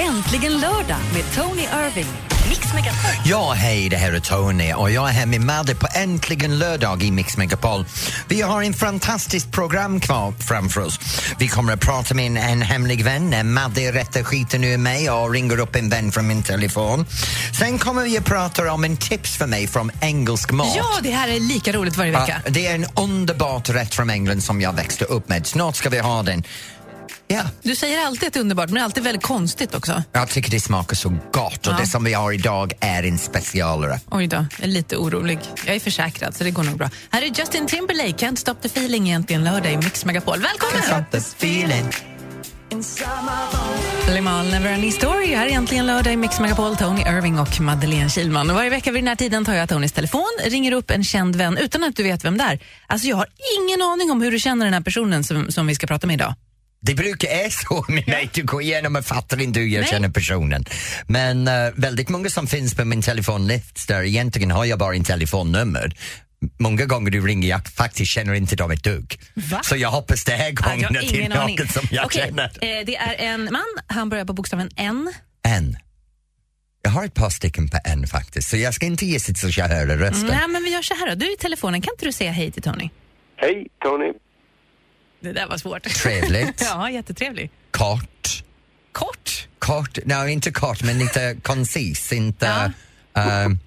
Äntligen lördag med Tony Irving. Mix Megapol. Ja, hej, det här är Tony och jag är här med Madde på Äntligen lördag i Mix Megapol. Vi har en fantastisk program kvar framför oss. Vi kommer att prata med en, en hemlig vän. Madde rättar skiten ur mig och ringer upp en vän från min telefon. Sen kommer vi att prata om en tips för mig från engelsk mat. Ja, det här är lika roligt varje vecka. Ja, det är en underbart rätt från England som jag växte upp med. Snart ska vi ha den. Ja, Du säger alltid att det är underbart, men det är alltid väldigt konstigt också. jag tycker det smakar så gott och Ja. det som vi har idag är en specialare. Oj då, jag är lite orolig. Jag är försäkrad, så det går nog bra. Här är Justin Timberlake, Can't Stop the Feeling, egentligen lördag i Mix Megapol. Välkommen! Feeling. Limal Never Any Story. Här är egentligen lördag i Mix Megapol. Tony Irving och Madeleine Kilman. Och varje vecka vid den här tiden tar jag Tonys telefon, ringer upp en känd vän utan att du vet vem det är. Alltså jag har ingen aning om hur du känner den här personen som, som vi ska prata med idag. Det brukar är så med mig, du går igenom och fattar inte hur jag Nej. känner personen. Men eh, väldigt många som finns på min telefonlista, egentligen har jag bara en telefonnummer. Många gånger du ringer jag faktiskt känner inte dem ett dugg. Va? Så jag hoppas det här gången att det är ingen aning. någon som jag Okej, känner. eh, det är en man, han börjar på bokstaven N. En. Jag har ett par stycken på en faktiskt, så jag ska inte gissa tills jag hör rösten. Nej, men vi gör så här då. Du är i telefonen, kan inte du säga hej till Tony? Hej, Tony. Det där var svårt. Trevligt. ja, jättetrevlig. Kort. Kort. Kort, nej inte kort men lite koncis, inte, ehm,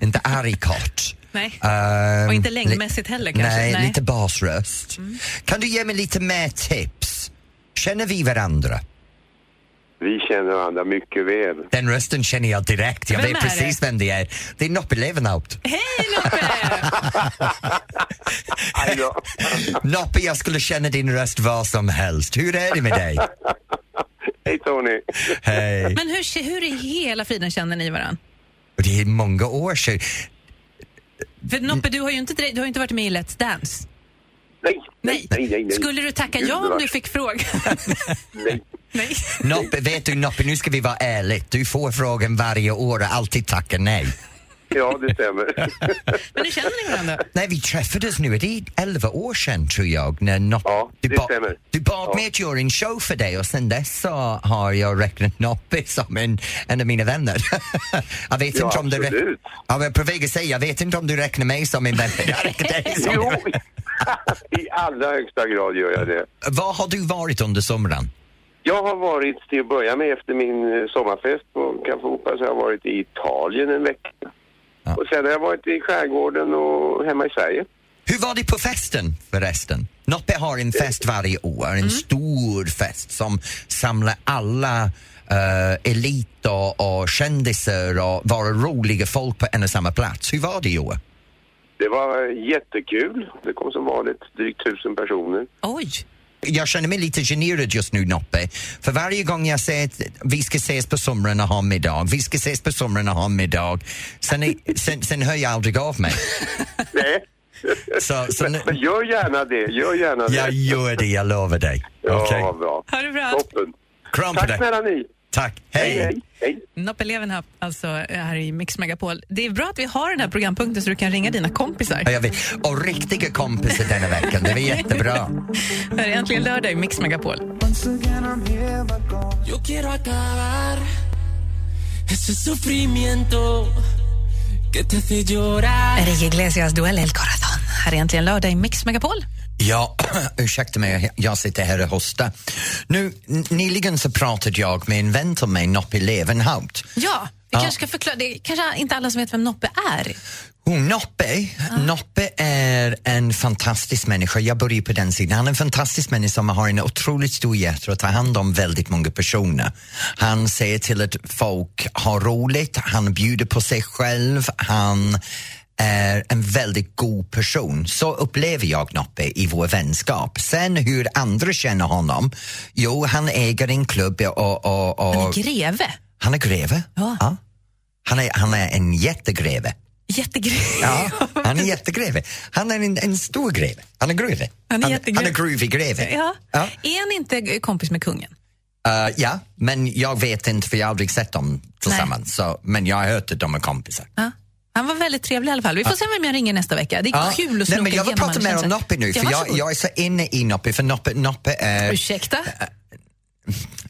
inte arg kort. Nej. Ehm, Och inte längdmässigt heller kanske? Nej, Nej. lite basröst. Kan du ge mig lite mer tips? Känner vi varandra? Vi känner varandra mycket väl. Den rösten känner jag direkt. Jag Vem vet precis det? vem det är. Det är Noppe Levenhaupt. Hej då. Noppe, jag skulle känna din röst vad som helst. Hur är det med dig? Hej, Tony. Hej. Men hur, hur i hela friden känner ni varandra? Det är många år sedan. För Noppe, du har ju inte, du har inte varit med i Let's Dance. Nej, nej, nej, nej. nej. Skulle du tacka ja om du fick frågan? Nej. Nej. Noppe, vet du Noppe, nu ska vi vara ärliga. Du får frågan varje år och alltid tackar nej. Ja, det stämmer. Men nu känner ni varandra? Nej, vi träffades nu, det är 11 år sedan tror jag. När Noppe, Ja, du, det ba- stämmer. du bad Ja. mig att göra en show för dig och sen dess så har jag räknat Noppe som en, en av mina vänner. jag vet Ja, inte om du... absolut. Ja, jag på väg att säga, jag vet inte om du räknar mig som en vän, men jag räknar dig som Jo, i allra högsta grad gör jag det. Var har du varit under sommaren? Jag har varit, till att börja med, efter min eh, sommarfest på Café Opera, så har jag varit i Italien en vecka. Ja. Och sen har jag varit i skärgården och hemma i Sverige. Hur var det på festen förresten? Noppe har en fest varje år, en stor fest som samlar alla uh, elit och, och kändisar och bara roliga folk på en och samma plats. Hur var det i år? Det var eh, jättekul. Det kom som vanligt drygt tusen personer. Oj! Jag känner mig lite generad just nu Noppe, för varje gång jag säger att vi ska ses på sommaren och ha middag, vi ska ses på sommaren och ha middag, sen, är, sen, sen hör jag aldrig av mig. Nej. Så, så nu, Men gör gärna det, gör gärna det. jag gör det, jag lovar dig. Ja, Okej. vad bra. Ha det bra! Toppen. Kram på Tack dig. snälla ni. Tack. Hej, hej. hej. Noppe Levenhaupt, alltså här i Mix Megapol. Det är bra att vi har den här programpunkten så du kan ringa dina kompisar. Ja, jag vet. Och riktiga kompisar denna veckan, det var jättebra. Det här är äntligen lördag i Mix Megapol. Yo quiero acabar ese sufrimiento que te hace llorar. Enrique Iglesias, Duell El Corazon. Här är äntligen lördag i Mix Megapol. Ja, ursäkta mig, jag sitter här och hostar. Nu, nyligen så pratade jag med en vän till mig, Noppe Levenhaupt. Ja, vi kanske ska förklara. Det är kanske inte alla som vet vem Noppe är. Oh, Noppe, Noppe är en fantastisk människa. Jag börjar på den sidan. Han är en fantastisk människa som har en otroligt stor hjärta och tar hand om väldigt många personer. Han ser till att folk har roligt, han bjuder på sig själv, han är en väldigt god person. Så upplever jag Noppe i vår vänskap. Sen hur andra känner honom, jo, han äger en klubb och... och, och Han är greve. han är greve. Ja. Han, är, han är en jättegreve. Jättegreve. Ja, han är jättegreve. Han är en, en stor greve. Han är greve. Han är jättegreve. han är groovy greve. Ja. Ja. Är han inte kompis med kungen? Uh, ja, men jag vet inte för jag har aldrig sett dem tillsammans. Så, men jag har hört att de är kompisar. Ja. Han var väldigt trevlig i alla fall. Vi får se vem jag ringer nästa vecka. Det är Ja. kul att Nej, snoka men jag vill prata mer om. Noppe nu, Ja, för jag, varsågod. jag är så inne i Noppe, för Noppe, Noppe är... Ursäkta?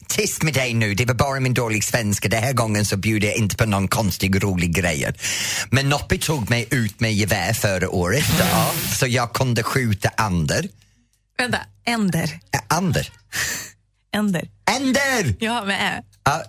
tyst med dig nu, det var bara min dålig svenska. Den här gången så bjuder jag inte på någon konstig rolig grejer. Men Noppi tog mig ut med gevär förra året, ja, så jag kunde skjuta ander. Vänta, änder. Ä, ander? Änder. Änder! Ja, med ä. Ja,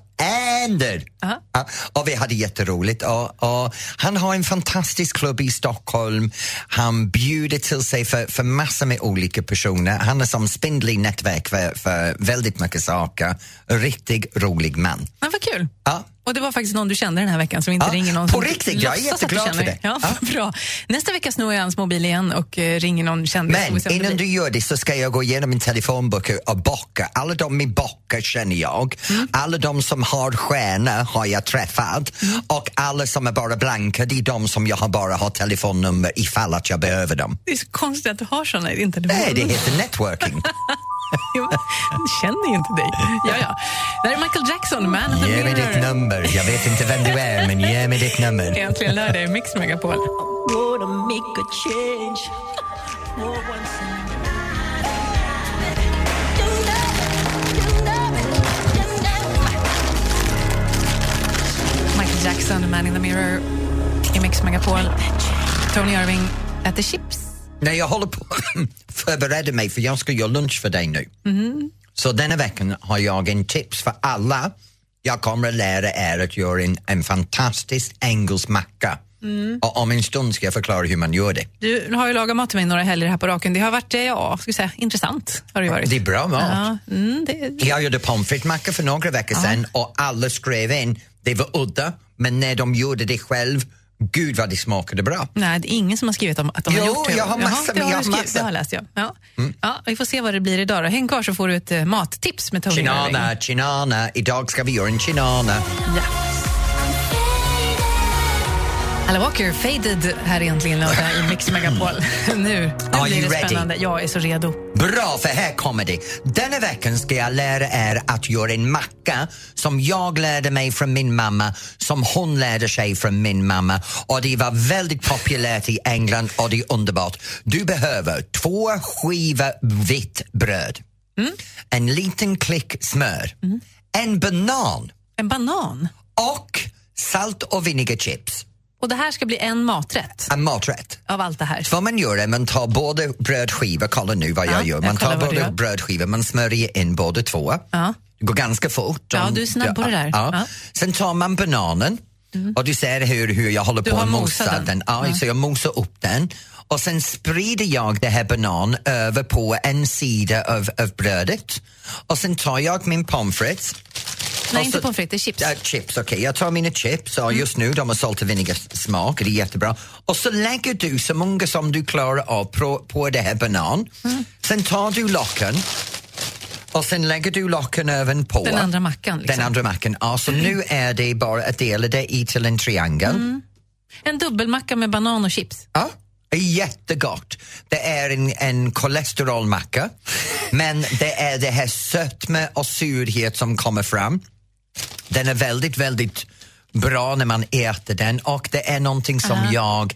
Änder! Aha. Ja, och vi hade jätteroligt. Och, och han har en fantastisk klubb i Stockholm. Han bjuder till sig för, för massor med olika personer. Han är som spindel i nätverk för, för väldigt mycket saker. Riktigt rolig man. Men vad kul. Ja. Och det var faktiskt någon du kände den här veckan som inte Ja, ringer någon på riktigt, jag är jätteglad för det. Ja, Ja. Bra. Nästa vecka snor jag hans mobil igen och eh, ringer någon kändis. Men innan du gör det så ska jag gå igenom min telefonbok och bocka. Alla de i bocka känner jag. Mm. Alla de som har stjärnor har jag träffat. Mm. Och alla som är bara blanka, det är de som jag har bara har telefonnummer ifall att jag behöver dem. Det är så konstigt att du har såna i din telefon. Nej, det heter networking. Jag känner ju inte dig. Ja, ja. Det här är Michael Jackson, Man in the Ge mig ditt Mirror. nummer. Jag vet inte vem du är, men ge mig ditt nummer. Äntligen lördag i Mix Megapol. Gonna make a change. No one's Michael Jackson, Man in the Mirror i Mix Megapol. Tony Irving äter chips. Nej, jag håller på att förbereda mig för jag ska göra lunch för dig nu. Så denna veckan har jag en tips för alla. Jag kommer att lära er att göra en, en fantastisk engelsk macka. Och om en stund ska jag förklara hur man gör det. Du har ju lagat mat till mig några helger här på raken. Det har varit, eh, ja, ska säga, intressant. Har det varit. Det är bra mat. Ja, mm, det, Jag gjorde pommes frites-macka för några veckor sedan och alla skrev in, det var udda, men när de gjorde det själv, gud vad det smakade bra. nej, det är ingen som har skrivit om att de Jo, har gjort det. jag har Jaha, massor, det har jag har skrivit. massor. Det har läst jag. Ja. Ja, vi får se vad det blir idag. Då. Häng kvar så får du ett eh, mattips med Tony Irving. Chinana, chinana, idag ska vi göra en chinana. Ja. Alla Walker, Faded, här egentligen lördag i Mix Megapol. nu, nu blir det ready? spännande. Jag är så redo. Bra, för här kommer det. Denna veckan ska jag lära er att göra en macka som jag lärde mig från min mamma, som hon lärde sig från min mamma och det var väldigt populärt i England och det är underbart. Du behöver två skivor vitt bröd, en liten klick smör, en banan En banan. och salt och vinegarchips. Och det här ska bli en maträtt En maträtt. av allt det här. Vad man gör är man tar båda brödskivor, kolla nu vad jag Ja, gör, jag man kollar tar gör. brödskivor, man smörjer in båda två. Ja. Det går ganska fort. Ja, du är snabb på det där. Ja. Ja. Mm. Sen tar man bananen och du ser hur, hur jag håller Du på att mosa den. den. Ja. Så jag mosar upp den och sen sprider jag det här banan över på en sida av, av brödet och sen tar jag min pommes frites Nej, inte pommes frites, chips. Ja, chips, okej. Jag tar mina chips och Mm. just nu de har salt och vinägersmak, det är jättebra. Och så lägger du så många som du klarar av på, på det här banan. Mm. Sen tar du locken och sen lägger du locken även på Den andra mackan, liksom. Den andra mackan. Ja, så nu är det bara att dela det i till en triangel. Mm. En dubbelmacka med banan och chips. Ja, jättegott. Det är en, en kolesterolmacka, men det är det här sötma och surhet som kommer fram. Den är väldigt, väldigt bra när man äter den och det är någonting som jag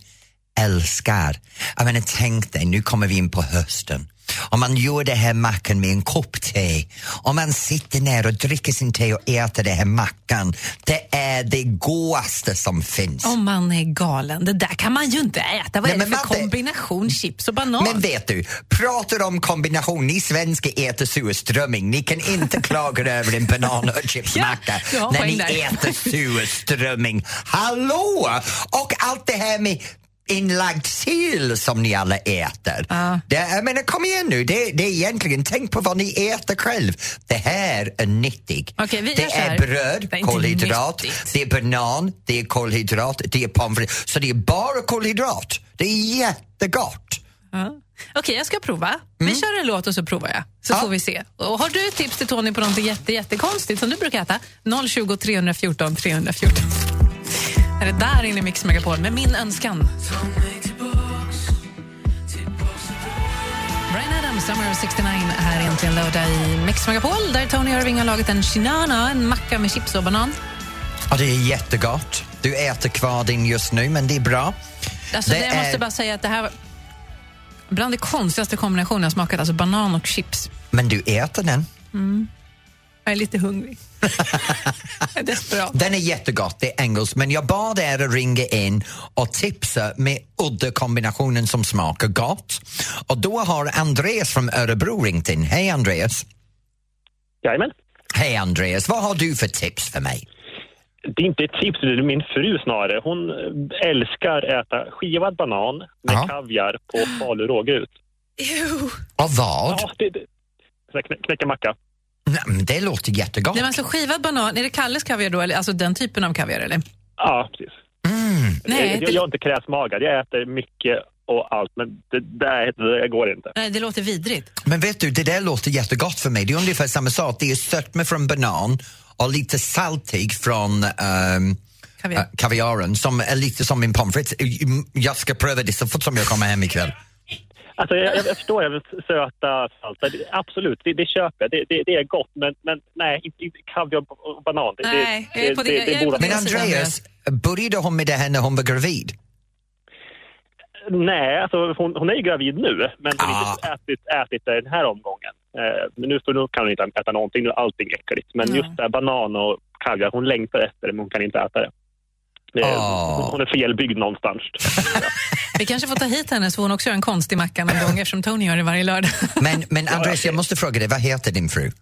älskar. Jag menar, tänk dig, nu kommer vi in på hösten. Om man gör det här mackan med en kopp te, om man sitter ner och dricker sin te och äter det här mackan, det är det godaste som finns. Om man är galen. Det där kan man ju inte äta. Vad Nej, är det för Madde- kombination chips och banan? Men vet du, pratar om kombination, ni svenskar äter surströmming, ni kan inte klaga över en banan och chipsmacka Ja, när ni där. äter surströmming. Hallå! Och allt det här med inlagd sill som ni alla äter. Ja. Det, jag menar, kom igen nu, det, det är egentligen, tänk på vad ni äter själv. Det här är nyttigt. Gör det är bröd, Det är kolhydrat, det är banan, det är kolhydrat, det är pommes frites. Så det är bara kolhydrat. Det är jättegott. Ja. Okej, jag ska prova. Vi kör en låt och så provar jag. Så Mm. Ja. får vi se. Och har du tips till Tony på något jätte, jättekonstigt som du brukar äta? 020 314 314. Är det där inne i Mix Megapol med min önskan? Brian Adams, Summer of 69, här är äntligen lördag i Mix Megapol där Tony Irving har lagat en chinana, en macka med chips och banan. Ja, det är jättegott. Du äter kvar din just nu, men det är bra. Alltså, Det jag måste är- bara säga att det här bland det konstigaste kombinationen jag smakat, alltså banan och chips. Men du äter den. Jag är lite hungrig. jag är desperat. Den är jättegott, det är engelskt, men jag bad er att ringa in och tipsa med udda kombinationen som smakar gott. Och då har Andreas från Örebro ringt in. Hej Andreas! Jajamän. Hej Andreas, vad har du för tips för mig? Det är inte ett tips, det är min fru snarare. Hon älskar äta skivad banan med Ja. kaviar på falu rågryt. Och vad? Ja, det, det. Knä, knäcka macka. Nej, men det låter jättegott. Nej, men alltså skivad banan, är det Kalles kaviar då? Eller, alltså den typen av kaviar eller? Ja, precis. Nej, jag, jag har inte kräsmagad. Jag äter mycket och allt, men det, det, det går inte. Nej, det låter vidrigt. Men vet du, det där låter jättegott för mig. Det är ungefär samma sak. Det är sötma från banan och lite saltig från ehm, Kaviar. äh, kaviaren som är lite som min pommes frites. Jag ska pröva det så fort som jag kommer hem ikväll. Alltså, jag, jag förstår, jag vill söta, salta. Det- Absolut, det, det köper jag. Det, det, det är gott, men, men nej, inte, kaviar och banan. Det, Nej, jag är på det- jag är på Men det sidan, Andreas, började hon med det här när hon var gravid? Nej, alltså hon, hon är ju gravid nu, men hon har Ah. inte ätit, ätit det den här omgången. Eh, men nu, för nu kan hon inte äta någonting, nu är allting äckligt. Men Nej. just det här, banan och kaviar, hon längtar efter det, men hon kan inte äta det. det hon, hon är felbyggd någonstans. Vi kanske får ta hit henne så hon också göra en konstig macka någon gång eftersom Tony gör det varje lördag. Men, men Andreas, jag måste fråga dig, vad heter din fru?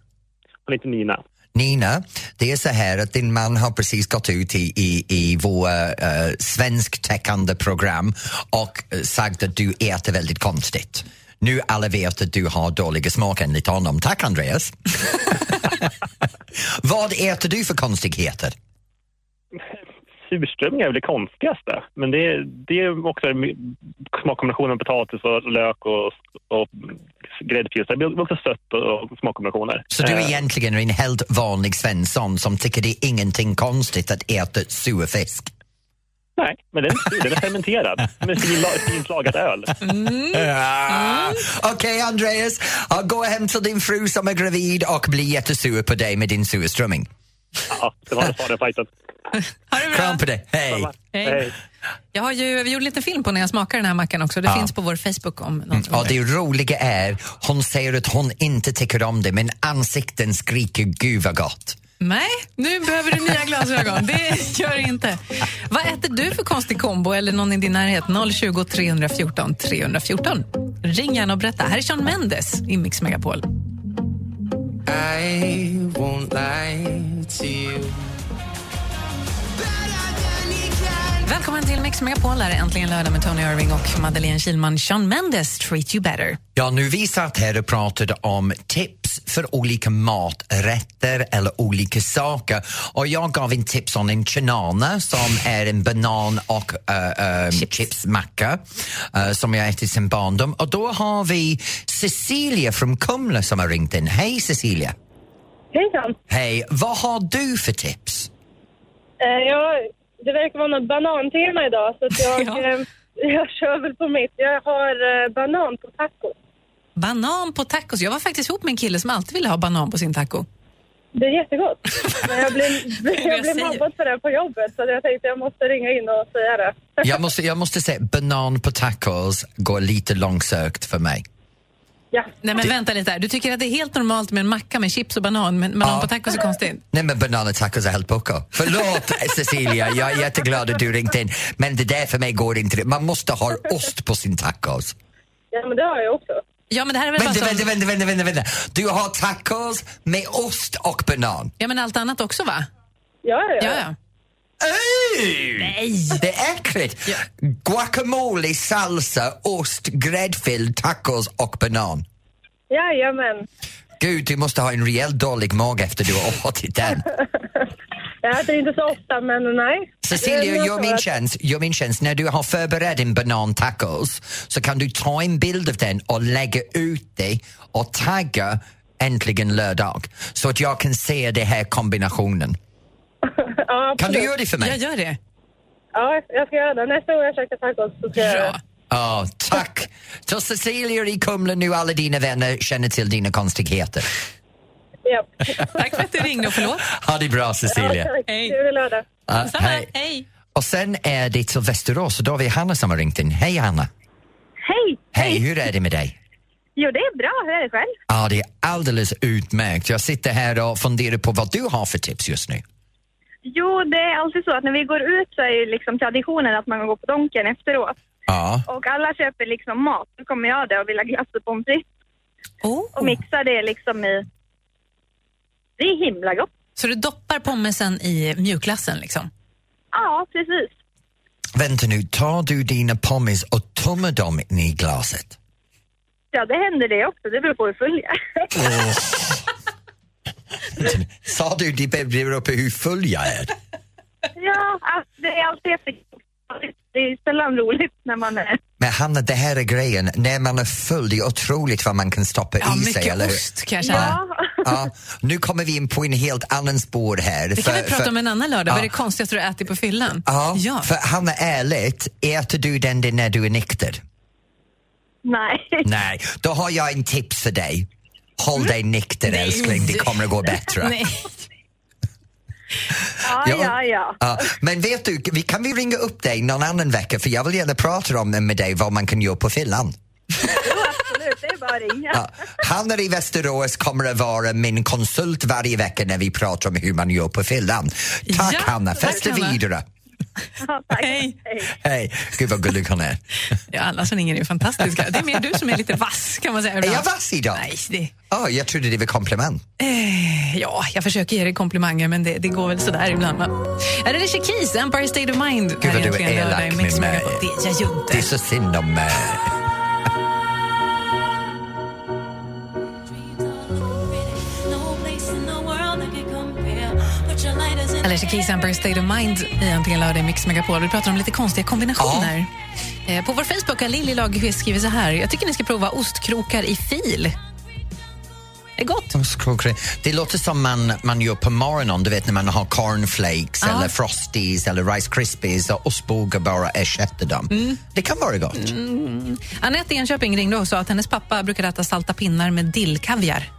Hon heter Nina. Nina, det är så här att din man har precis gått ut i, i, i våra uh, svensktäckande program och uh, sagt att du äter väldigt konstigt. Nu alla vet att du har dåliga smak enligt honom. Tack Andreas! Vad äter du för konstigheter? Surströmming är väl det konstigaste, men det, det är också en smakkombinationen potatis och lök och, och gräddfil. Så det blir också sött och, och smakkombinationer. Så du är Eh, egentligen en helt vanlig svensson som tycker det är ingenting konstigt att äta surfisk? Nej, men den, den är fermenterad med fin, fint lagad öl. Ah. Okej Andreas, uh, gå hem till din fru som är gravid och bli jättesur på dig med din surströmming. Ja, det var det svaret. Ha det bra. Kram på dig, hej! Hej. Hej. Jag har ju, vi gjorde lite film på när jag smakar den här mackan också. Det Ja. finns på vår Facebook om någon Ja, det roliga är, hon säger att hon inte tycker om det men ansikten skriker gud vad gott. Nej, nu behöver du nya glasögon. Det gör det inte. Vad äter du för konstig kombo eller någon i din närhet? 020 314 314. Ring gärna och berätta. Här är Sean Mendes i Mix Megapol. I won't lie to you. Välkommen till Mix Megapol. Här är äntligen lördag med Tony Irving och Madeleine Kilman. Sean Mendes, Treat You Better. Ja, nu vi satt här och pratade om tips för olika maträtter eller olika saker och jag gav en tips om en chinana som är en banan och uh, Chips. chipsmacka eh, som jag ätit sen barndom och då har vi Cecilia från Kumla som har ringt in. Hej Cecilia! Hejsan! Hej, vad har du för tips? Eh, ja, det verkar vara något banantema idag så att jag, Ja. eh, jag kör väl på mitt. Jag har eh, banan på tacos. Banan på tacos. Jag var faktiskt ihop med en kille som alltid ville ha banan på sin taco. Det är jättegott. Men jag blev, jag blev mobbad för det på jobbet så jag tänkte jag måste ringa in och säga det. Jag måste, jag måste säga, banan på tacos går lite långsökt för mig. Ja. Nej men vänta lite här. Du tycker att det är helt normalt med en macka med chips och banan, men banan Ja. på tacos är konstigt? Nej men bananatacos är helt pucko. Förlåt Cecilia, jag är jätteglad att du ringt in. Men det där för mig går inte. Man måste ha ost på sin tacos. ja, men det har jag också. Ja men det här är väl Vänta, bara som... vänta, vänta, vänta, vänta, vänta. Du har tacos med ost och banan. Ja men allt annat också va? Ja, ja. Ja, ja. Nej! Det är äckligt. Guacamole, salsa, ost, gräddfil, tacos och banan. Jajamän. Gud, du måste ha en rejält dålig mage efter du har ätit den. Jag äter inte så ofta, men nej. Cecilia, gör min tjänst, gör min tjänst. När du har förberett en banantacos så kan du ta en bild av den och lägga ut det och tagga Äntligen lördag så att jag kan se den här kombinationen. ja, Kan du göra det för mig? Jag gör det. Ja, jag ska göra det. Nästa gång jag käkar tacos så ska jag göra det. Ja, tack! Så Cecilia i Kumla, nu alla dina vänner känner till dina konstigheter. Ja. Tack för att du ringde och förlåt. Ha det bra Cecilia. tack. Hej. Trevlig lördag. Ja, hej. Hej. Och sen är det till Västerås och då har vi Hanna som har ringt in. Hej Hanna! Hej! Hej, hur är det med dig? Jo, det är bra. Hur är det själv? Ja, det är alldeles utmärkt. Jag sitter här och funderar på vad du har för tips just nu. Jo, det är alltid så att när vi går ut så är ju liksom traditionen att man går på Donken efteråt. Ja. Och alla köper liksom mat. Då kommer jag där och vill ha glass och pommes frites Oh. och mixar det liksom i... Det är himla gott. Så du doppar pommesen i mjukglassen liksom? Ja, precis. Vänta nu, tar du dina pommes och tummar dem i glaset? Ja, det händer det också. Det beror på hur full jag är. Sa du det beror på hur full jag är? Ja, alltså, det är alltid efter... Det är sällan roligt när man är... Men Hanna, det här är grejen. När man är full, det är otroligt vad man kan stoppa Ja, i sig. mycket eller hur? ost kan jag känna. Ja. Ja, nu kommer vi in på en helt annan spår här. Det kan vi prata om en annan lördag. Vad är det konstigaste du ätit på fyllan? Ja, ja. för Hanna, ärligt, äter du den när du är nykter? Nej. Nej, då har jag en tips för dig. Håll dig nykter älskling, det kommer att gå bättre. Ja, Ja. ja, ja. Men vet du, vi, kan vi ringa upp dig någon annan vecka för jag vill gärna prata om med dig vad man kan göra på fyllan. Absolut. Det är bara att ringa. Ja, Hanna i Västerås kommer att vara min konsult varje vecka när vi pratar om hur man gör på fyllan. Tack Ja, Hanna, festa Hanna. vidare. Ja, tack. Hej. Hej. Hej, gud vad gullig hon är. Ja, alla som ringer är fantastiska. Det är mer du som är lite vass kan man säga. Är jag vass idag? Nej, det, Oh, jag trodde det var komplimang. eh, ja, jag försöker ge dig komplimanger men det, det går väl sådär ibland. Va? Är det Alicia Keys, Empire State of Mind? Gud vad du är elak med mig. Det är jag ju inte. Det är så synd om mig. Alicia Keys, Empire State of Mind i Äntligen lördag i Mix Megapol. Vi pratar om lite konstiga kombinationer. Eh, På vår Facebook har Lilly Lagerqvist skrivit så här. Jag tycker ni ska prova ostkrokar i fil. Det är gott. Ostkokare. Det låter som man, man gör på morgonen, du vet när man har cornflakes Ja. eller frosties eller rice krispies och ostbågar bara ersätter dem. Mm. Det kan vara gott. Anette i Enköping ringde och sa att hennes pappa brukar äta salta pinnar med dillkaviar.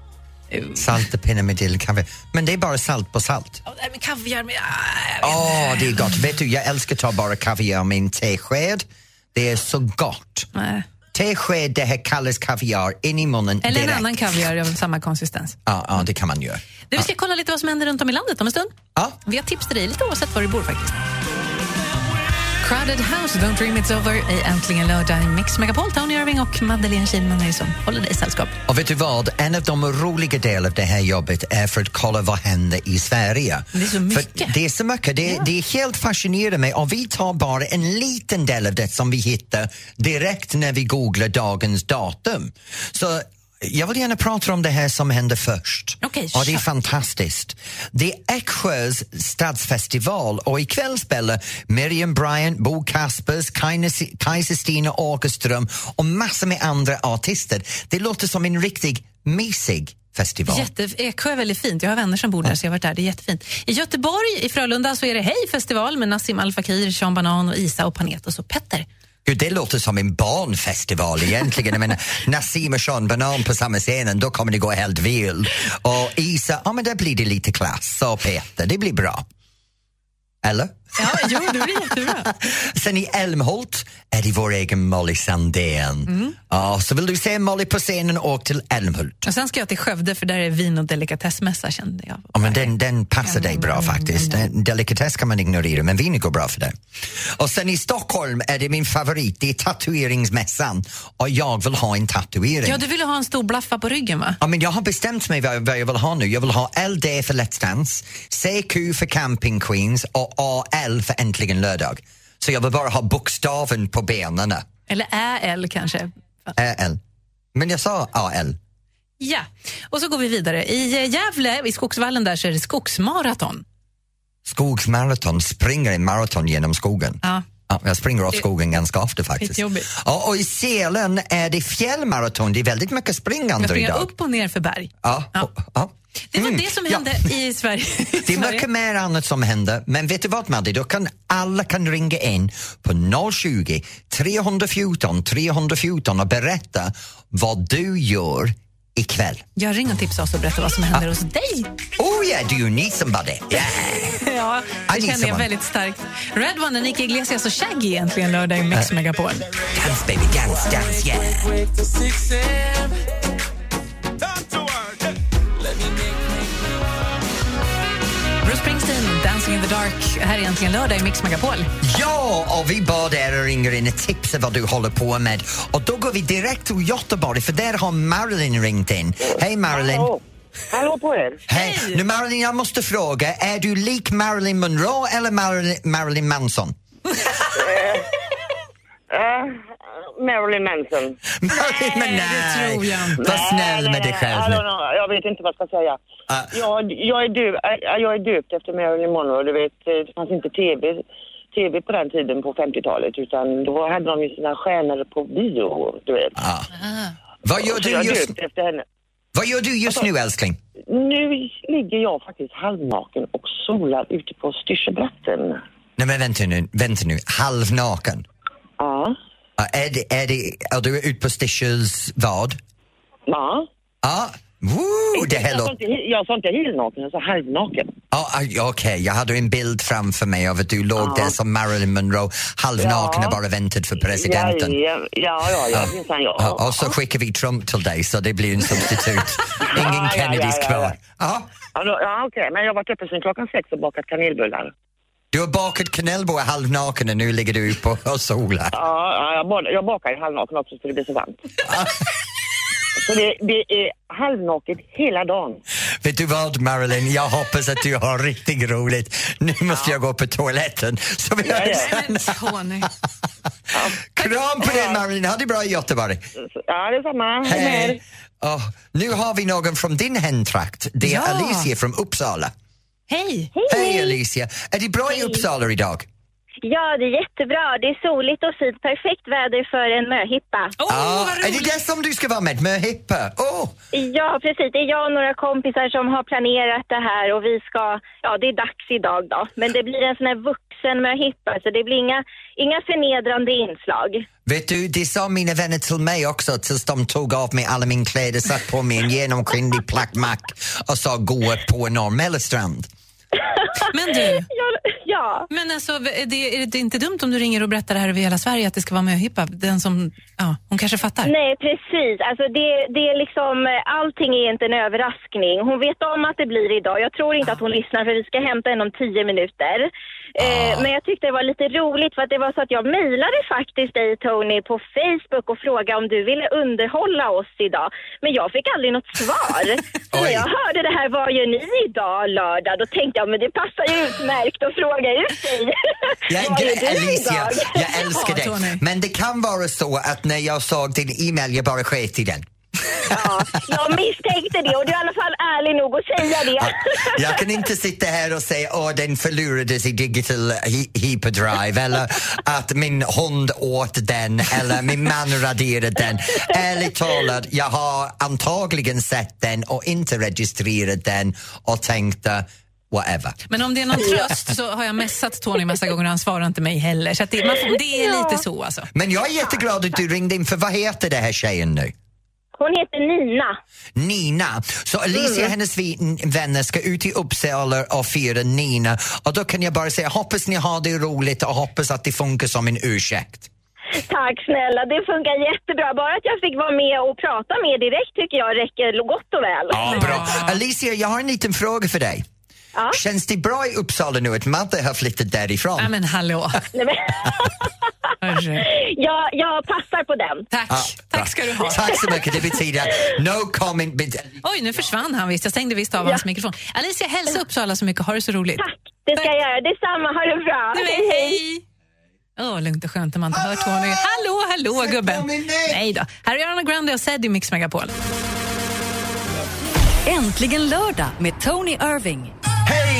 Salta pinnar med dillkaviar. Men det är bara salt på salt. Med kaviar med... ah, vet Åh, inte. det är gott. Vet du, jag älskar att ta bara kaviar med en tesked. Det är så gott. Nej. Tesked, det här kallas kaviar, in i munnen Eller en direkt. annan kaviar av samma konsistens. Ja, ja, det kan man göra. Du, vi ska kolla lite vad som händer runt om i landet om en stund. Vi har tips till dig, lite oavsett var du bor faktiskt. Crowded House, Don't Dream It's Over i Äntligen lördag i Mix Megapol. Tony Irving och Madeleine Kihlman är som håller dig sällskap. Och vet du vad? En av de roliga delarna av det här jobbet är för att kolla vad händer i Sverige. Det är så mycket. För det är så mycket. Det, det är helt fascinerande och vi tar bara en liten del av det som vi hittar direkt när vi googlar dagens datum. Så jag vill gärna prata om det här som hände först. Okej, och det är fantastiskt. Det är Eksjös stadsfestival och ikväll spelar Miriam Bryant, Bo Kaspers, Kajsa Stina Åkerström och massor med andra artister. Det låter som en riktig mysig festival. Jätte, Eksjö är väldigt fint. Jag har vänner som bor där så jag har varit där. Det är jättefint. I Göteborg, i Frölunda, så är det Hej festival med Nassim Al Fakir, Sean Banan, och Isa och Panetos och Petter. Gud, det låter som en barnfestival egentligen. Jag menar, Nassim och Sean Banan på samma scenen, då kommer det gå helt vilt. Och Isa, ja men där blir det lite klass och Peter, det blir bra. Eller? Ja, jo, det blir jättebra. Sen i Älmhult är det vår egen Molly Sandén. Ja, så vill du se Molly på scenen, åk till Älmhult. Och sen ska jag till Skövde för där är vin och delikatessmässa kände jag. Ja, men den, den passar dig bra faktiskt. En Delikatess kan man ignorera, men vin går bra för det. Och sen i Stockholm är det min favorit, det är tatueringsmässan. Och jag vill ha en tatuering. Ja, du ville ha en stor blaffa på ryggen va? Ja, men jag har bestämt mig vad, vad jag vill ha nu. Jag vill ha LD för Let's Dance, CQ för Camping Queens och AL för Äntligen lördag. Så jag vill bara ha bokstaven på benen. Eller ÄL kanske? AL. Men jag sa AL. Ja, och så går vi vidare. I eh, Gävle, i Skogsvallen där, så är det skogsmaraton. Skogsmaraton, springer en maraton genom skogen. Ja. Ja, jag springer av skogen ganska ofta faktiskt. Ja, och i Sälen är det fjällmaraton, det är väldigt mycket springande springer idag. upp och ner för berg. Ja, Ja. och- ja. Det var Mm, det som ja. hände i Sverige. Det är mycket mer annat som händer, men vet du vad Madde? Då kan alla kan ringa in på 020 314 314 och berätta vad du gör ikväll? Jag ring och tipsa oss och berätta vad som händer hos dig. Oh yeah, do you need somebody? Yeah. Ja, det I need känner jag someone. väldigt starkt. Red One, Enrique Iglesias och Shaggy egentligen lördag i Mix Megapol. Dance baby, dance, dance, yeah. Springsteen, Dancing in the Dark. Här är egentligen lördag i Mix Megapol. Ja, och vi bad er att ringa in och tipsa vad du håller på med. Och då går vi direkt till Göteborg för där har Marilyn ringt in. Hej Marilyn! Hallå. Hallå på er. Hej! Nu Marilyn, jag måste fråga, är du lik Marilyn Monroe eller Marilyn, Marilyn Manson? Uh, Marilyn Manson. Marilyn, men det nej! tror jag inte. Var snäll med dig själv nu. Jag vet inte vad jag ska säga. Ah. Jag, jag, är döp, äh, jag är döpt efter Marilyn Monroe. Du vet, eh, det fanns inte TV, TV på den tiden på 50-talet utan då hade de ju sina stjärnor på bio, du vet. Ja. Vad gör du just, döpt efter henne. vad gör du just nu älskling? Nu ligger jag faktiskt halvnaken och solar ute på styrsöbrätten. Nej men vänta nu, vänta nu, halvnaken. Ja. Ja, är, det, är, det, är du ute på Stichels vad? Ja. Ja, Woo, det här jag, sa inte, jag sa inte helnaken, jag sa halvnaken. Ah, Okej, jag hade en bild framför mig av att du låg Ja. där som Marilyn Monroe, halvnaken Ja. och bara väntade för presidenten. Ja, ja, ja, ja, minsann ja. Ja, och så skickar vi Trump till dig så det blir en substitut. Ingen Kennedys kvar. Ja. Ja, ja okej, men jag har varit uppe sedan klockan sex och bakat kanelbullar. Du har bakat kanelbulle halvnaken och nu ligger du ute på och solar. Ja, ja jag, jag bakar halvnaken också för det blir så varmt. Så det, det är halvnaket hela dagen. Vet du vad Marilyn, jag hoppas att du har riktigt roligt. Nu måste jag gå på toaletten. Så vi Ja, hörs ja. Kram på dig Marilyn, ha det bra i Göteborg. Ja, detsamma. Hej! Åh, nu har vi någon från din hemtrakt. Det är Ja. Alicia från Uppsala. Hej! Hej Alicia! Är det bra i Uppsala idag? Ja, det är jättebra. Det är soligt och fint. Perfekt väder för en möhippa. Åh, Ja, vad är det det som du ska vara med? Med hippa? Åh! Ja, precis. Det är jag och några kompisar som har planerat det här och vi ska, ja det är dags idag då. Men det blir en sån här vuxen möhippa så det blir inga, inga förnedrande inslag. Vet du, det sa mina vänner till mig också tills de tog av mig alla mina kläder, satt på mig en genomskinlig plackmack och sa gå på en normal strand. Men du, Ja, ja. men alltså, är det, är det inte dumt om du ringer och berättar det här över hela Sverige att det ska vara möhippa? Den som, ja, hon kanske fattar. Nej, precis. Alltså det, det är liksom, allting är inte en överraskning. Hon vet om att det blir idag. Jag tror inte att hon lyssnar för vi ska hämta henne om tio minuter. Eh, men jag tyckte det var lite roligt för att det var så att jag mejlade faktiskt dig Tony på Facebook och frågade om du ville underhålla oss idag. Men jag fick aldrig något svar. så när jag hörde det här, vad gör ni idag lördag? Då tänkte jag, men det passar ju utmärkt att fråga ut dig. Jag, du Alicia, jag älskar Ja, dig. Men det kan vara så att när jag såg din e-mail, jag bara sket i den. Ja, jag misstänkte det och du är i alla fall ärlig nog att säga det. Jag kan inte sitta här och säga att den förlorades i digital hy- hyperdrive eller att min hund åt den eller min man raderade den. Ärligt talat, jag har antagligen sett den och inte registrerat den och tänkte whatever. Men om det är någon tröst så har jag messat Tony massa gånger och han svarar inte mig heller. Så att det, man får, det är lite så alltså. Men jag är jätteglad att du ringde in för vad heter det här tjejen nu? Hon heter Nina. Nina. Så Alicia och hennes vi- vänner ska ut i Uppsala och fira Nina och då kan jag bara säga hoppas ni har det roligt och hoppas att det funkar som en ursäkt. Tack snälla, det funkar jättebra. Bara att jag fick vara med och prata med direkt tycker jag räcker gott och väl. Ja, bra. Alicia, jag har en liten fråga för dig. Ja. Känns det bra i Uppsala nu att Madde har flyttat därifrån? Nej men hallå. Nej, jag, jag passar på den. Tack. Ja. Tack ska du ha. Tack så mycket. Det betyder no comment. but- Oj, nu försvann han visst. Jag stängde visst av hans mikrofon. Alicia, hälsa Uppsala så mycket. Ha det så roligt. Tack, det ska jag göra. Detsamma, ha det bra. Du är hej! Åh, lugnt och skönt när man inte hör Tony. Hallå, hallå Sätt gubben! nej. Nej då. Här är Ariana Grande och i Mix Megapol. Äntligen lördag med Tony Irving.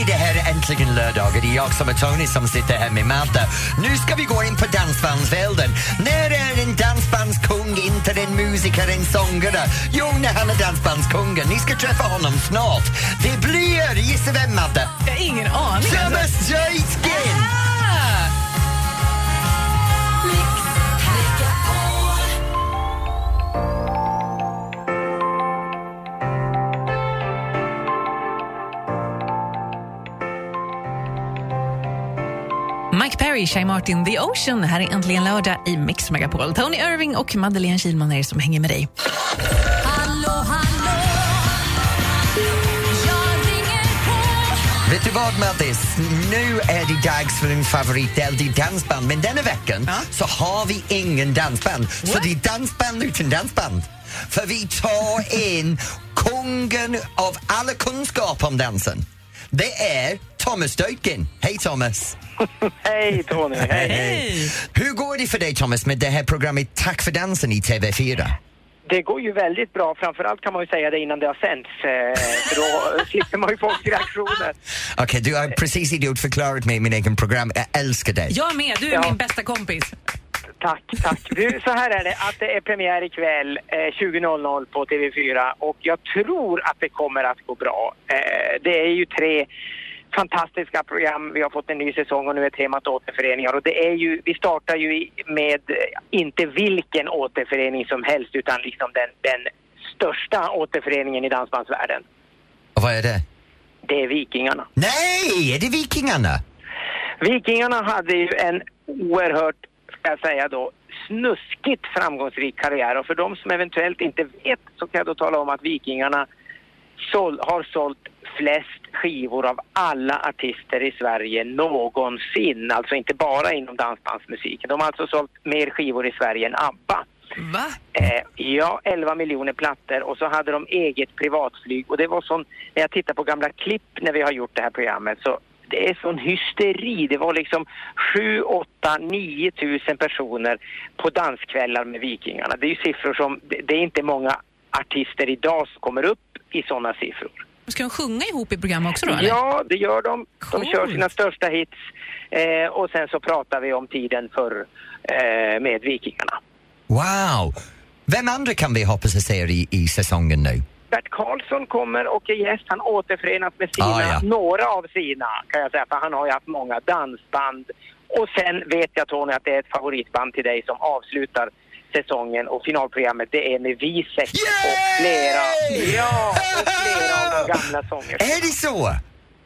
Hej, det här är äntligen lördag och det är jag som är Tony som sitter här med Madde. Nu ska vi gå in på dansbandsvärlden. När är en dansbandskung inte en musiker, en sångare? Jo, när han är dansbandskungen. Ni ska träffa honom snart. Det blir, gissa vem Madde? Jag har ingen aning. Thomas J. Perry, Shy Martin, The Ocean. Här är äntligen lördag i Mix Megapol. Tony Irving och Madeleine Kilman är det som hänger med dig. Vet du vad Mattis? Nu är det dags för din favoritdel, det är dansband. Men denna veckan så har vi ingen dansband. Så det är dansband utan dansband. För vi tar in kungen av alla kunskap om dansen. Det är Thomas Deutgen. Hej Thomas! Hej Tony, hej. Hur går det för dig Thomas med det här programmet Tack för dansen i TV4? Det går ju väldigt bra, framförallt kan man ju säga det innan det har sänts, eh, för då slipper man ju folks reaktioner. Okej, du har precis idiotförklarat mig i min egen program. Jag älskar dig. Jag med, du är Ja. min bästa kompis. Tack, tack. Du, så här är det, att det är premiär ikväll eh, 20.00 på TV4 och jag tror att det kommer att gå bra. Eh, det är ju tre fantastiska program. Vi har fått en ny säsong och nu är temat återföreningar och det är ju, vi startar ju med eh, inte vilken återförening som helst utan liksom den, den största återföreningen i dansbandsvärlden. Och vad är det? Det är Vikingarna. Nej, är det Vikingarna? Vikingarna hade ju en oerhört, ska jag säga då, snuskigt framgångsrik karriär och för de som eventuellt inte vet så kan jag då tala om att Vikingarna sål, har sålt flest skivor av alla artister i Sverige någonsin, alltså inte bara inom dansbandsmusiken. De har alltså sålt mer skivor i Sverige än ABBA. Va? Eh, ja, 11 miljoner plattor och så hade de eget privatflyg och det var sån, när jag tittar på gamla klipp när vi har gjort det här programmet så det är sån hysteri. Det var liksom 7, 8, 9 tusen personer på danskvällar med Vikingarna. Det är ju siffror som, det är inte många artister idag som kommer upp i sådana siffror. Ska de sjunga ihop i programmet också då? eller? Ja, det gör de. De Coolt. kör sina största hits eh, och sen så pratar vi om tiden förr eh, med Vikingarna. Wow! Vem andra kan vi hoppas att se i, i säsongen nu? Bert Karlsson kommer och är gäst. Han återförenas med sina, Ah, ja. några av sina kan jag säga, för han har ju haft många dansband. Och sen vet jag Tony att det är ett favoritband till dig som avslutar säsongen och finalprogrammet det är med Wisek och flera, ja, och flera av de gamla sångerna. Är det så?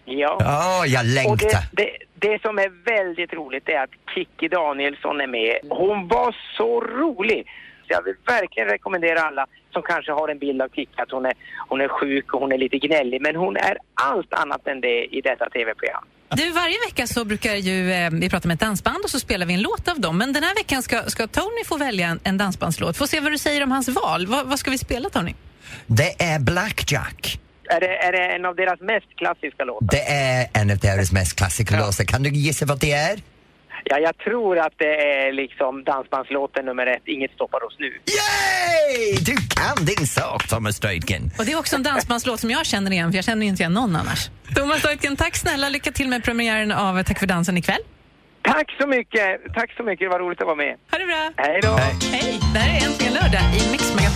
Ja. Ja, jag Och längtar. det, det, det som är väldigt roligt är att Kikki Danielsson är med. Hon var så rolig! Så jag vill verkligen rekommendera alla som kanske har en bild av Kikki att hon är, hon är sjuk och hon är lite gnällig. Men hon är allt annat än det i detta tv-program. Du, varje vecka så brukar ju, eh, vi prata med ett dansband och så spelar vi en låt av dem. Men den här veckan ska, ska Tony få välja en, en dansbandslåt. Få se vad du säger om hans val. Vad, vad ska vi spela Tony? Det är Blackjack. Är det, är det en av deras mest klassiska låtar? Det är en av deras mest klassiska låtar. Kan du gissa vad det är? Ja, jag tror att det är liksom dansbandslåten nummer ett, Inget stoppar oss nu. Yay! Du kan din sak, Thomas Deutgen. Och det är också en dansbandslåt som jag känner igen, för jag känner inte igen någon annars. Thomas Deutgen, tack snälla. Lycka till med premiären av Tack för dansen ikväll. Tack så mycket! Tack så mycket, det var roligt att vara med. Ha det bra! Hej då! Hej! Det här är Äntligen lördag i Mix Megapol.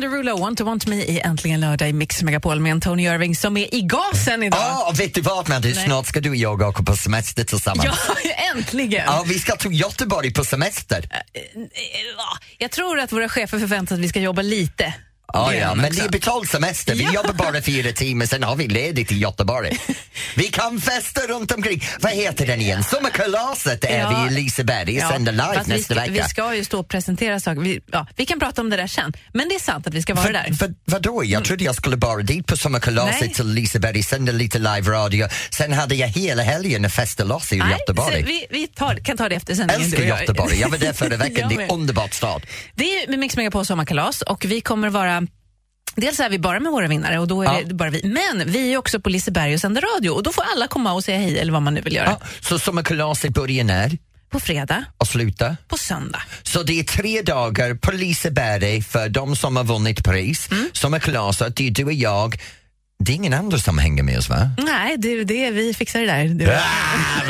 Derulo, Want to want me i Äntligen lördag i Mix Megapol med Tony Irving som är i gasen idag. Ja, vet du vad Madde? Nej. Snart ska du och jag åka på semester tillsammans. Ja, äntligen! Ja, vi ska till Göteborg på semester. Ja, Jag tror att våra chefer förväntar sig att vi ska jobba lite. Är ja, men det är betald semester. Vi Ja. jobbar bara fyra timmar, sen har vi ledigt i Göteborg. vi kan festa runt omkring. Vad heter den igen? Sommarkalaset är Ja. vi i Liseberg. Ja, sänder live fast vi nästa ska, vecka. Vi ska ju stå och presentera saker. Vi, ja, vi kan prata om det där sen. Men det är sant att vi ska vara För, där. för, vadå? Jag trodde jag skulle bara dit på Nej. sommarkalaset till Liseberg, sända lite live-radio. Sen hade jag hela helgen och festa loss i Nej, Göteborg. vi vi tar, kan ta det efter sändningen. Älskar. Göteborg. Jag var där förra veckan. Det är med. underbart stad. Det är Mix Megapol sommarkalas och vi kommer vara Dels är vi bara med våra vinnare och då är Ja. det bara vi. Men vi är också på Liseberg och sänder radio och då får alla komma och säga hej eller vad man nu vill göra. Ja, så sommarkalaset börjar när På fredag, och slutar? på söndag. Så det är tre dagar på Liseberg för de som har vunnit pris. Mm. Sommarkalaset, det är du och jag. Det är ingen annan som hänger med oss va? Nej, det, det, vi fixar det där. Du. Ah,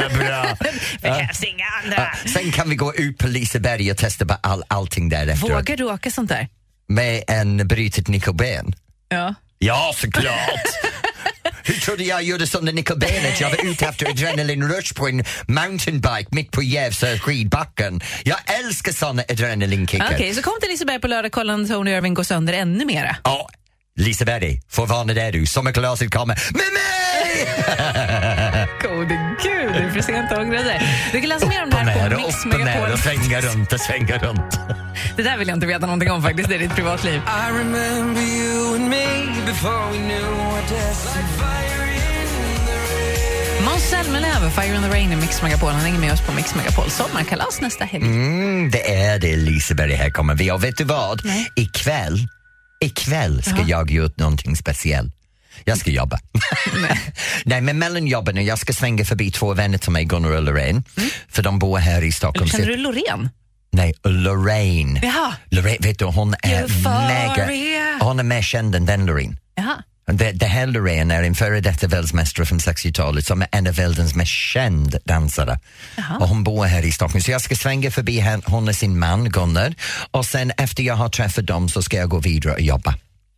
vad bra! Det behövs inga andra. Ja, sen kan vi gå ut på Liseberg och testa på all, allting där efteråt. Vågar du åka sånt där? Med en brutet nyckelben. Ja. Ja, såklart! Hur trodde jag gjorde sönder nyckelbenet? Jag var ute efter adrenalinrush på en mountainbike mitt på Gävsö skidbacken. Jag älskar såna adrenalinkickar. Okej, så kom till Liseberg på lördag, kolla när Tony Irving går sönder ännu mera. Ja, Liseberg, får vana där du. Sommarkalaset kommer med mig! Gud, det är för sent att ångra dig. Du kan läsa mer om det här på Mix upp och Megapol. svänga runt och svänga runt. Det där vill jag inte veta någonting om faktiskt, det är ditt privatliv. I remember you and me before we knew our destiny. Like fire in the rain. Måns Zelmerlöw, Fire in the Rain i Mix Megapol. Han hänger med oss på Mix Megapol sommarkalas nästa helg. Mm, det är det Liseberg, här kommer vi. Och vet du vad? Ikväll, ikväll ska jag göra någonting speciellt. Jag ska jobba. Nej. men mellan jobben, jag ska svänga förbi två vänner till mig, Gunnar och Lorraine, för de bor här i Stockholm. Känner du Loreen? Nej, Lorraine. Jaha. Lorraine, vet du, hon är Euphoria. mega... Hon är mer känd än den Loreen. Jaha. Det, det här Loreen är en före detta världsmästare från 60-talet som är en av världens mest kända dansare. Och hon bor här i Stockholm så jag ska svänga förbi henne, hon och sin man Gunnar och sen efter jag har träffat dem så ska jag gå vidare och jobba.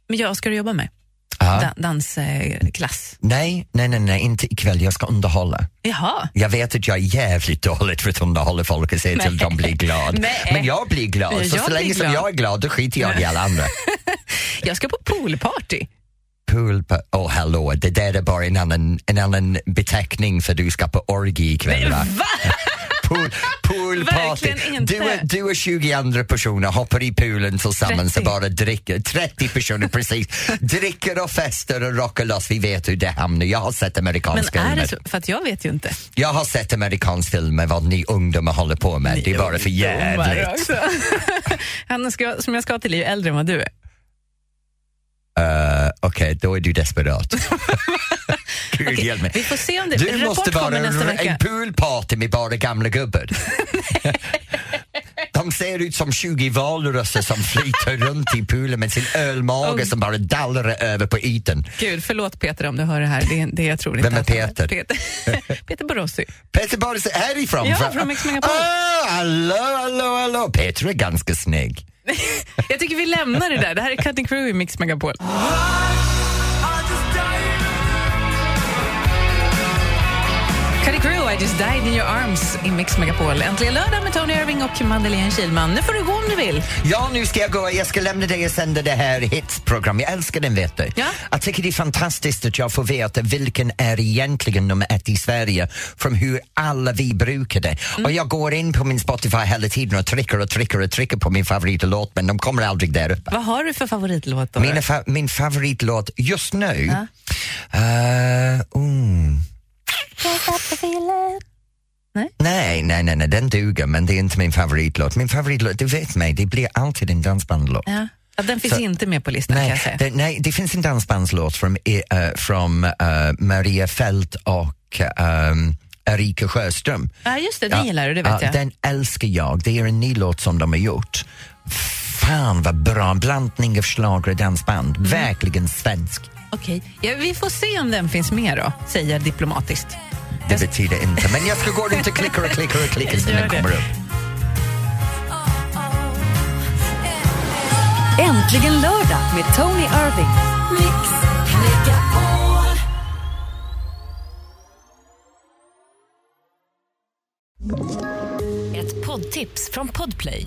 Men jag ska du jobba med? Da- dansklass? Nej, nej, nej, nej, inte ikväll, jag ska underhålla. Jaha. Jag vet att jag är jävligt dålig för att underhålla folk och se till att de blir glada. Men jag blir glad, så, jag så länge som glad. jag är glad då skiter jag i alla andra. Jag ska på poolparty. Pool, oh hallå, det där är bara en annan, en annan beteckning för du ska på orgie ikväll va? Va? Pool, poolparty. Du, är- du och 20 andra personer hoppar i poolen tillsammans 30. och bara dricker. 30 personer precis. dricker och festar och rockar loss. Vi vet hur det hamnar. Jag har sett Men amerikanska är filmer. det så? För att jag vet ju inte. Jag har sett amerikanska filmer vad ni ungdomar håller på med. det är bara för jävligt. också. Han ska, som jag ska till är ju äldre än vad du är. Uh, Okej, då är du desperat. Gud Okej, hjälp mig. vi får se om det- Du rapport måste vara en, poolparty med bara gamla gubbar. De ser ut som 20 valrössar som flyter runt i poolen med sin ölmage Oh. som bara dallrar över på ytan. Gud, förlåt Peter om du hör det här. Det, det jag tror inte Vem är Peter? Peter, Peter Borossi. Peter Borgs härifrån? Ja, från Mix Megapol. Ah, hallå, hallå, hallå. Peter är ganska snygg. Jag tycker vi lämnar det där. Det här är Cutting Crew i Mix Megapol. Cutting Crew, I just died in your arms i Mix Megapol. Äntligen lördag med Tony Irving och Madeleine Kilman. Nu får du gå om du vill. Ja, nu ska jag gå. Jag ska lämna dig och sända det här hitsprogram. Jag älskar den, vet du. Ja. Jag tycker det är fantastiskt att jag får veta vilken är egentligen nummer ett i Sverige från hur alla vi brukar det. Mm. Och jag går in på min Spotify hela tiden och trycker och trycker och trycker på min favoritlåt men de kommer aldrig där uppe. Vad har du för favoritlåt då? Mina fa- min favoritlåt just nu? Ja. Eh, mm. Nej? Nej, nej, nej, nej, den duger men det är inte min favoritlåt. Min favoritlåt, du vet mig, det blir alltid en dansbandlåt. Ja. Ja, den finns Så- inte med på listan kan Nej, jag säga. det, nej, det finns en dansbandslåt från, uh, från eh, Maria Fält och um, Erika Sjöström. Ja, just det, den gillar du, det vet ja, jag. Den älskar jag. Det är en ny låt som de har gjort. Fan vad bra, blandning av schlager och dansband. Mm. Verkligen svensk. Okej, ja, vi får se om den finns med då, säger jag diplomatiskt. Det betyder inte, men jag ska gå runt och klicka och klicka och klicka så den det. kommer upp. Äntligen lördag med Tony Irving. Ett poddtips från Podplay.